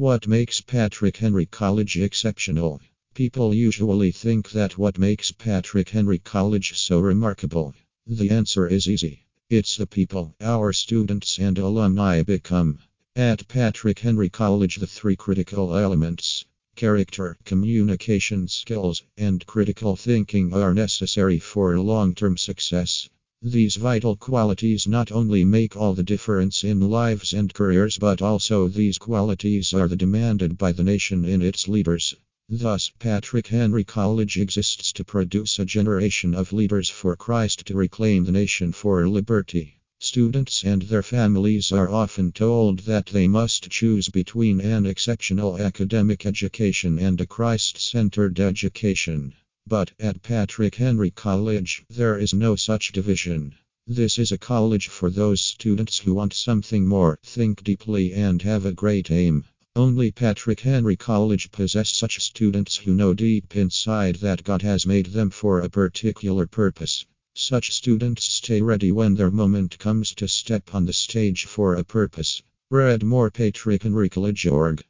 What makes Patrick Henry College exceptional? People usually think that what makes Patrick Henry College so remarkable. The answer is easy. It's the people our students and alumni become. At Patrick Henry College, the three critical elements character, communication skills, and critical thinking are necessary for long term success. These vital qualities not only make all the difference in lives and careers, but also these qualities are the demanded by the nation in its leaders. Thus, Patrick Henry College exists to produce a generation of leaders for Christ to reclaim the nation for liberty. Students and their families are often told that they must choose between an exceptional academic education and a Christ centered education. But at Patrick Henry College, there is no such division. This is a college for those students who want something more, think deeply, and have a great aim. Only Patrick Henry College possesses such students who know deep inside that God has made them for a particular purpose. Such students stay ready when their moment comes to step on the stage for a purpose. Read more, Patrick Henry College patrickhenrycollege.org.